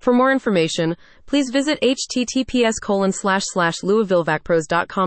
For more information, please visit https colon slash slash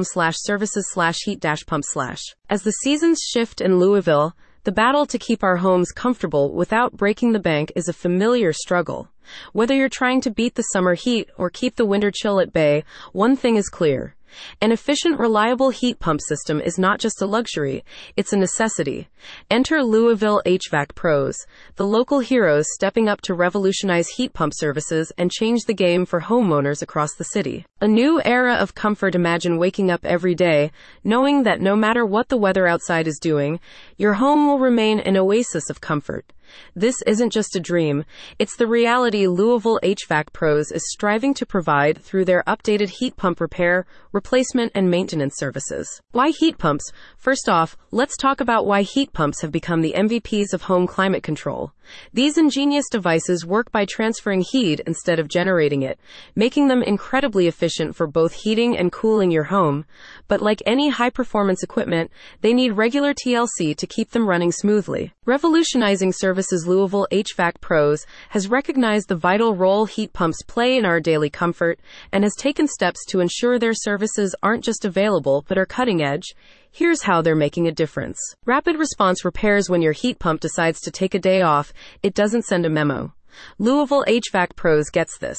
slash services slash heat dash pump slash. As the seasons shift in Louisville, the battle to keep our homes comfortable without breaking the bank is a familiar struggle. Whether you're trying to beat the summer heat or keep the winter chill at bay, one thing is clear. An efficient, reliable heat pump system is not just a luxury, it's a necessity. Enter Louisville HVAC Pros, the local heroes stepping up to revolutionize heat pump services and change the game for homeowners across the city. A new era of comfort. Imagine waking up every day knowing that no matter what the weather outside is doing, your home will remain an oasis of comfort. This isn't just a dream, it's the reality Louisville HVAC Pros is striving to provide through their updated heat pump repair, replacement, and maintenance services. Why heat pumps? First off, let's talk about why heat pumps have become the MVPs of home climate control. These ingenious devices work by transferring heat instead of generating it, making them incredibly efficient for both heating and cooling your home. But like any high performance equipment, they need regular TLC to keep them running smoothly. Revolutionizing Services Louisville HVAC Pros has recognized the vital role heat pumps play in our daily comfort and has taken steps to ensure their services aren't just available but are cutting edge. Here's how they're making a difference. Rapid response repairs when your heat pump decides to take a day off, it doesn't send a memo. Louisville HVAC Pros gets this.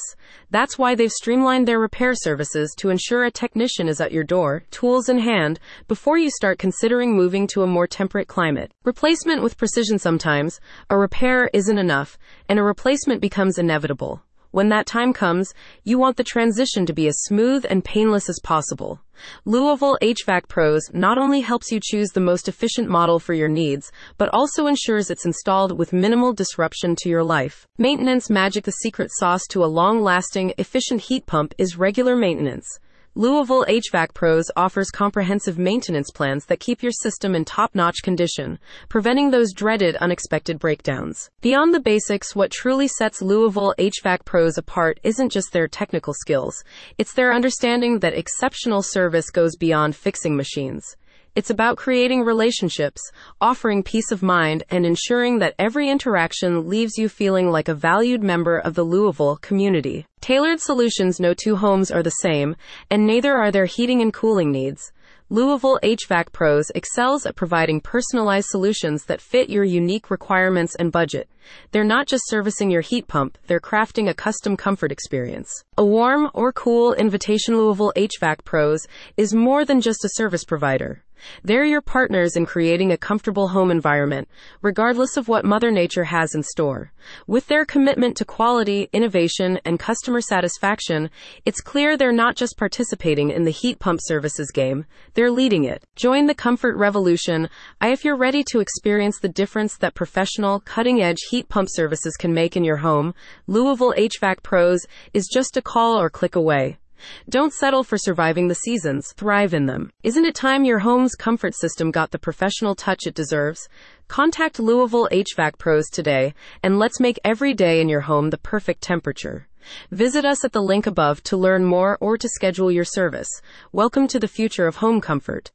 That's why they've streamlined their repair services to ensure a technician is at your door, tools in hand, before you start considering moving to a more temperate climate. Replacement with precision sometimes, a repair isn't enough, and a replacement becomes inevitable. When that time comes, you want the transition to be as smooth and painless as possible. Louisville HVAC Pros not only helps you choose the most efficient model for your needs, but also ensures it's installed with minimal disruption to your life. Maintenance magic The secret sauce to a long lasting, efficient heat pump is regular maintenance. Louisville HVAC Pros offers comprehensive maintenance plans that keep your system in top notch condition, preventing those dreaded unexpected breakdowns. Beyond the basics, what truly sets Louisville HVAC Pros apart isn't just their technical skills, it's their understanding that exceptional service goes beyond fixing machines. It's about creating relationships, offering peace of mind, and ensuring that every interaction leaves you feeling like a valued member of the Louisville community. Tailored solutions no two homes are the same, and neither are their heating and cooling needs. Louisville HVAC Pros excels at providing personalized solutions that fit your unique requirements and budget. They're not just servicing your heat pump, they're crafting a custom comfort experience. A warm or cool invitation Louisville HVAC Pros is more than just a service provider. They're your partners in creating a comfortable home environment, regardless of what Mother Nature has in store. With their commitment to quality, innovation, and customer satisfaction, it's clear they're not just participating in the heat pump services game, they're leading it. Join the comfort revolution. I, if you're ready to experience the difference that professional, cutting edge heat pump services can make in your home, Louisville HVAC Pros is just a call or click away. Don't settle for surviving the seasons, thrive in them. Isn't it time your home's comfort system got the professional touch it deserves? Contact Louisville HVAC Pros today and let's make every day in your home the perfect temperature. Visit us at the link above to learn more or to schedule your service. Welcome to the future of home comfort.